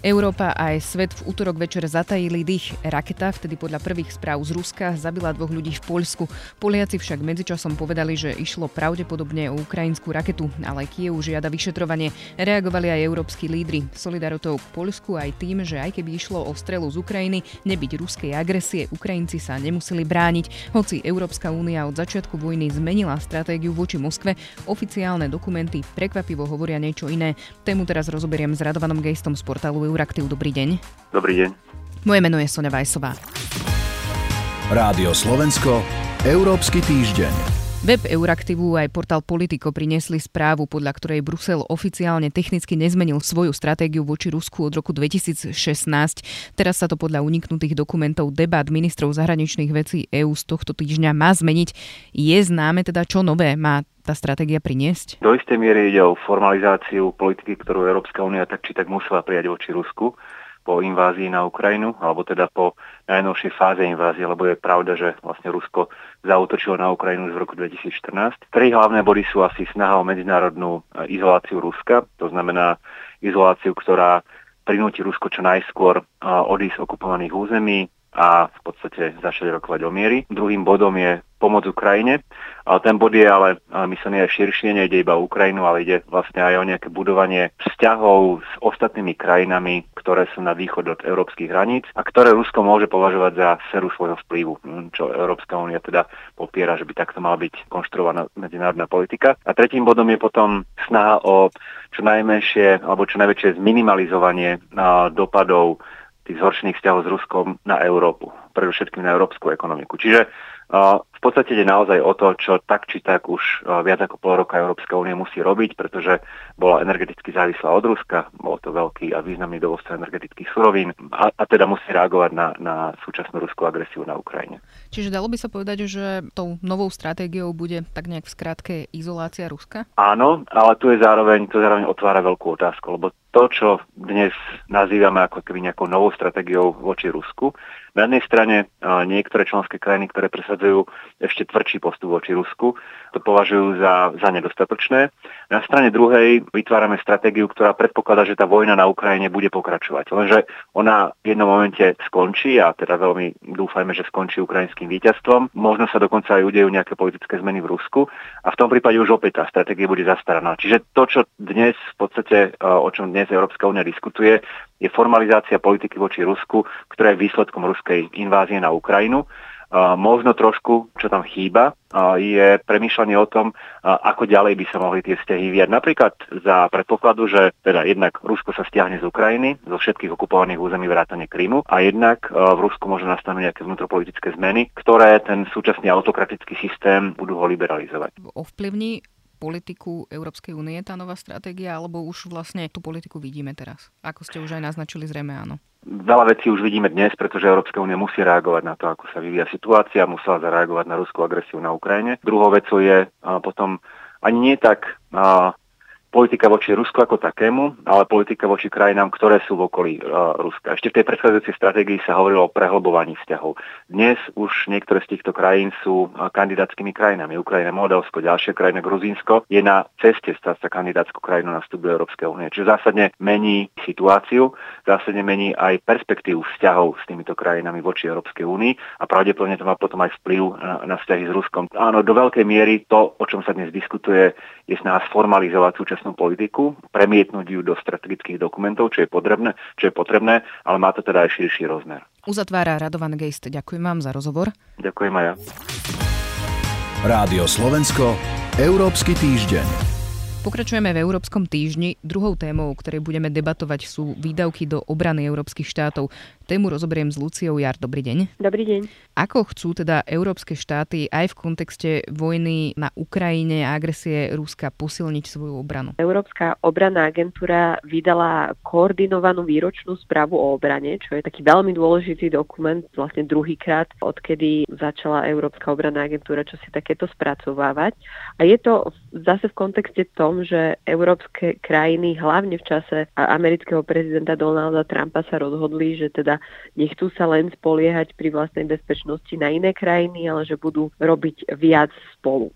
Európa aj svet v útorok večer zatajili dých. Raketa vtedy podľa prvých správ z Ruska zabila dvoch ľudí v Poľsku. Poliaci však medzičasom povedali, že išlo pravdepodobne o ukrajinskú raketu, ale Kiev žiada vyšetrovanie. Reagovali aj európsky lídry. Solidaritou k Poľsku aj tým, že aj keby išlo o strelu z Ukrajiny, nebyť ruskej agresie, Ukrajinci sa nemuseli brániť. Hoci Európska únia od začiatku vojny zmenila stratégiu voči Moskve, oficiálne dokumenty prekvapivo hovoria niečo iné. Tému teraz rozoberiem s Radovanom Gejstom z portálu Euraktiv. Dobrý deň. Dobrý deň. Moje meno je Sonja Vajsová. Rádio Slovensko, Európsky týždeň. Web Euraktivu aj portál Politico priniesli správu, podľa ktorej Brusel oficiálne technicky nezmenil svoju stratégiu voči Rusku od roku 2016. Teraz sa to podľa uniknutých dokumentov debat ministrov zahraničných vecí EÚ z tohto týždňa má zmeniť. Je známe teda, čo nové má tá stratégia priniesť? Do istej miery ide o formalizáciu politiky, ktorú Európska únia tak či tak musela prijať voči Rusku po invázii na Ukrajinu, alebo teda po najnovšej fáze invázie, lebo je pravda, že vlastne Rusko zautočilo na Ukrajinu v roku 2014. Tri hlavné body sú asi snaha o medzinárodnú e, izoláciu Ruska, to znamená izoláciu, ktorá prinúti Rusko čo najskôr e, odísť z okupovaných území, a v podstate začali rokovať o miery. Druhým bodom je pomoc Ukrajine, ale ten bod je ale myslený aj širšie, nejde iba o Ukrajinu, ale ide vlastne aj o nejaké budovanie vzťahov s ostatnými krajinami, ktoré sú na východ od európskych hraníc a ktoré Rusko môže považovať za seru svojho vplyvu, hm, čo Európska únia teda popiera, že by takto mala byť konštruovaná medzinárodná politika. A tretím bodom je potom snaha o čo najmenšie alebo čo najväčšie zminimalizovanie dopadov tých zhoršených vzťahov s Ruskom na Európu, predovšetkým na európsku ekonomiku. Čiže v podstate ide naozaj o to, čo tak či tak už viac ako pol roka Európska únia musí robiť, pretože bola energeticky závislá od Ruska, bol to veľký a významný dovozca energetických surovín a, a teda musí reagovať na, na súčasnú ruskú agresiu na Ukrajine. Čiže dalo by sa povedať, že tou novou stratégiou bude tak nejak v skratke izolácia Ruska? Áno, ale tu je zároveň, to zároveň otvára veľkú otázku, lebo to, čo dnes nazývame ako keby nejakou novou stratégiou voči Rusku, na jednej strane niektoré členské krajiny, ktoré presadzujú ešte tvrdší postup voči Rusku, to považujú za, za nedostatočné. Na strane druhej vytvárame stratégiu, ktorá predpokladá, že tá vojna na Ukrajine bude pokračovať. Lenže ona v jednom momente skončí a teda veľmi dúfajme, že skončí ukrajinským víťazstvom. Možno sa dokonca aj udejú nejaké politické zmeny v Rusku a v tom prípade už opäť tá stratégia bude zastaraná. Čiže to, čo dnes v podstate, o čom dnes Európska únia diskutuje, je formalizácia politiky voči Rusku, ktorá je výsledkom ruskej invázie na Ukrajinu možno trošku, čo tam chýba, je premýšľanie o tom, ako ďalej by sa mohli tie vzťahy vyjať. Napríklad za predpokladu, že teda jednak Rusko sa stiahne z Ukrajiny, zo všetkých okupovaných území vrátane Krymu a jednak v Rusku môžu nastanú nejaké vnútropolitické zmeny, ktoré ten súčasný autokratický systém budú ho liberalizovať. Ovplyvní politiku Európskej únie tá nová stratégia, alebo už vlastne tú politiku vidíme teraz? Ako ste už aj naznačili, zrejme áno. Veľa vecí už vidíme dnes, pretože Európska únia musí reagovať na to, ako sa vyvíja situácia, musela zareagovať na ruskú agresiu na Ukrajine. Druhou vecou je potom ani nie tak politika voči Rusku ako takému, ale politika voči krajinám, ktoré sú v okolí uh, Ruska. Ešte v tej predchádzajúcej stratégii sa hovorilo o prehlbovaní vzťahov. Dnes už niektoré z týchto krajín sú uh, kandidátskymi krajinami. Ukrajina, Moldavsko, ďalšia krajina Gruzínsko je na ceste stať sa kandidátskou krajinou na vstup do Európskej únie. Čiže zásadne mení situáciu, zásadne mení aj perspektívu vzťahov s týmito krajinami voči Európskej únii a pravdepodobne to má potom aj vplyv na, na vzťahy s Ruskom. Áno, do veľkej miery to, o čom sa dnes diskutuje, je snaha sformalizovať súčasnú politiku, premietnúť ju do strategických dokumentov, čo je potrebné, čo je potrebné ale má to teda aj širší rozmer. Uzatvára Radovan Gejst. Ďakujem vám za rozhovor. Ďakujem aj ja. Rádio Slovensko, Európsky týždeň. Pokračujeme v Európskom týždni. Druhou témou, o ktorej budeme debatovať, sú výdavky do obrany európskych štátov. Tému rozoberiem s Luciou Jar. Dobrý deň. Dobrý deň. Ako chcú teda európske štáty aj v kontexte vojny na Ukrajine a agresie Ruska posilniť svoju obranu? Európska obranná agentúra vydala koordinovanú výročnú správu o obrane, čo je taký veľmi dôležitý dokument, vlastne druhýkrát, odkedy začala Európska obranná agentúra, čo si takéto spracovávať. A je to zase v kontexte tom, že európske krajiny, hlavne v čase amerického prezidenta Donalda Trumpa sa rozhodli, že teda nechcú sa len spoliehať pri vlastnej bezpečnosti na iné krajiny, ale že budú robiť viac spolu.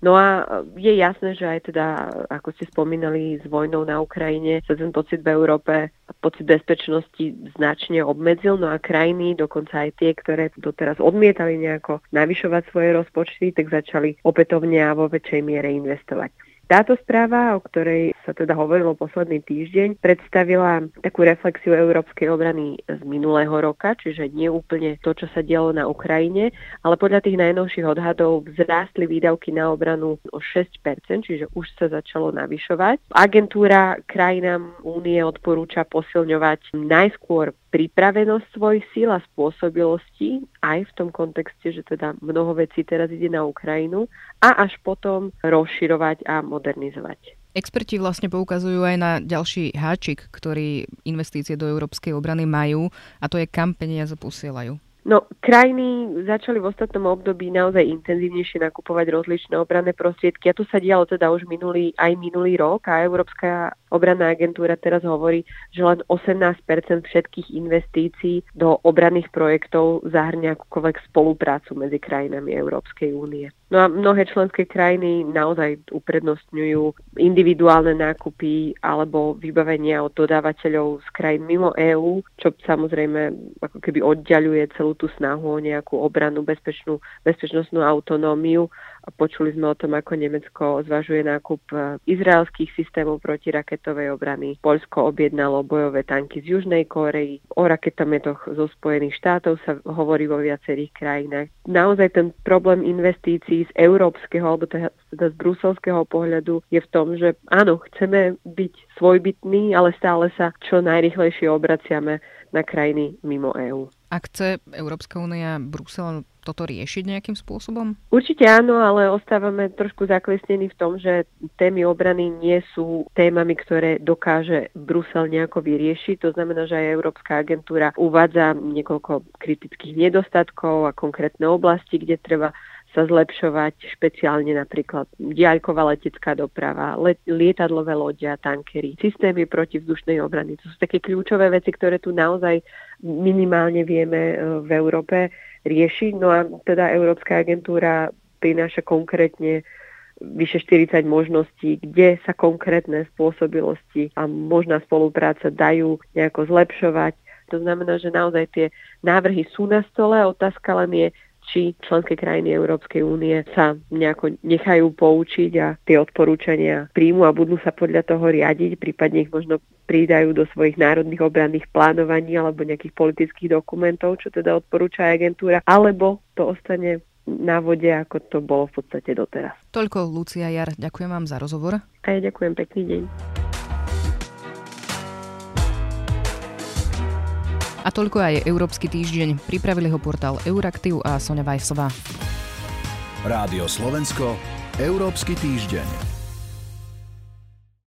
No a je jasné, že aj teda, ako ste spomínali, s vojnou na Ukrajine sa ten pocit v Európe, pocit bezpečnosti značne obmedzil, no a krajiny, dokonca aj tie, ktoré doteraz odmietali nejako navyšovať svoje rozpočty, tak začali opätovne a vo väčšej miere investovať. Táto správa, o ktorej sa teda hovorilo posledný týždeň, predstavila takú reflexiu európskej obrany z minulého roka, čiže nie úplne to, čo sa dialo na Ukrajine, ale podľa tých najnovších odhadov vzrástli výdavky na obranu o 6%, čiže už sa začalo navyšovať. Agentúra krajinám únie odporúča posilňovať najskôr pripravenosť svojich síl a spôsobilostí, aj v tom kontexte, že teda mnoho vecí teraz ide na Ukrajinu, a až potom rozširovať a modernizovať. Experti vlastne poukazujú aj na ďalší háčik, ktorý investície do európskej obrany majú, a to je kam peniaze posielajú. No, krajiny začali v ostatnom období naozaj intenzívnejšie nakupovať rozličné obranné prostriedky a to sa dialo teda už minulý, aj minulý rok a Európska obranná agentúra teraz hovorí, že len 18% všetkých investícií do obranných projektov zahrňa akúkoľvek spoluprácu medzi krajinami Európskej únie. No a mnohé členské krajiny naozaj uprednostňujú individuálne nákupy alebo vybavenia od dodávateľov z krajín mimo EÚ, čo samozrejme ako keby oddialuje celú tú snahu o nejakú obranu, bezpečnú, bezpečnostnú autonómiu Počuli sme o tom, ako Nemecko zvažuje nákup e, izraelských systémov protiraketovej obrany. Poľsko objednalo bojové tanky z Južnej Kórei. O raketometoch zo Spojených štátov sa hovorí vo viacerých krajinách. Naozaj ten problém investícií z európskeho alebo teda z bruselského pohľadu je v tom, že áno, chceme byť svojbytní, ale stále sa čo najrychlejšie obraciame na krajiny mimo EÚ. A chce Európska únia Brusel toto riešiť nejakým spôsobom? Určite áno, ale ostávame trošku zaklesnení v tom, že témy obrany nie sú témami, ktoré dokáže Brusel nejako vyriešiť. To znamená, že aj Európska agentúra uvádza niekoľko kritických nedostatkov a konkrétne oblasti, kde treba sa zlepšovať, špeciálne napríklad diaľková letecká doprava, let, lietadlové lodia, tankery, systémy protivzdušnej obrany. To sú také kľúčové veci, ktoré tu naozaj minimálne vieme e, v Európe riešiť. No a teda Európska agentúra prináša konkrétne vyše 40 možností, kde sa konkrétne spôsobilosti a možná spolupráca dajú nejako zlepšovať. To znamená, že naozaj tie návrhy sú na stole, otázka len je, či členské krajiny Európskej únie sa nejako nechajú poučiť a tie odporúčania príjmu a budú sa podľa toho riadiť, prípadne ich možno pridajú do svojich národných obranných plánovaní alebo nejakých politických dokumentov, čo teda odporúča agentúra, alebo to ostane na vode, ako to bolo v podstate doteraz. Toľko Lucia Jar, ďakujem vám za rozhovor. A ja ďakujem, pekný deň. A toľko aj Európsky týždeň. Pripravili ho portál Euraktiv a Sonja Vajsová. Rádio Slovensko, Európsky týždeň.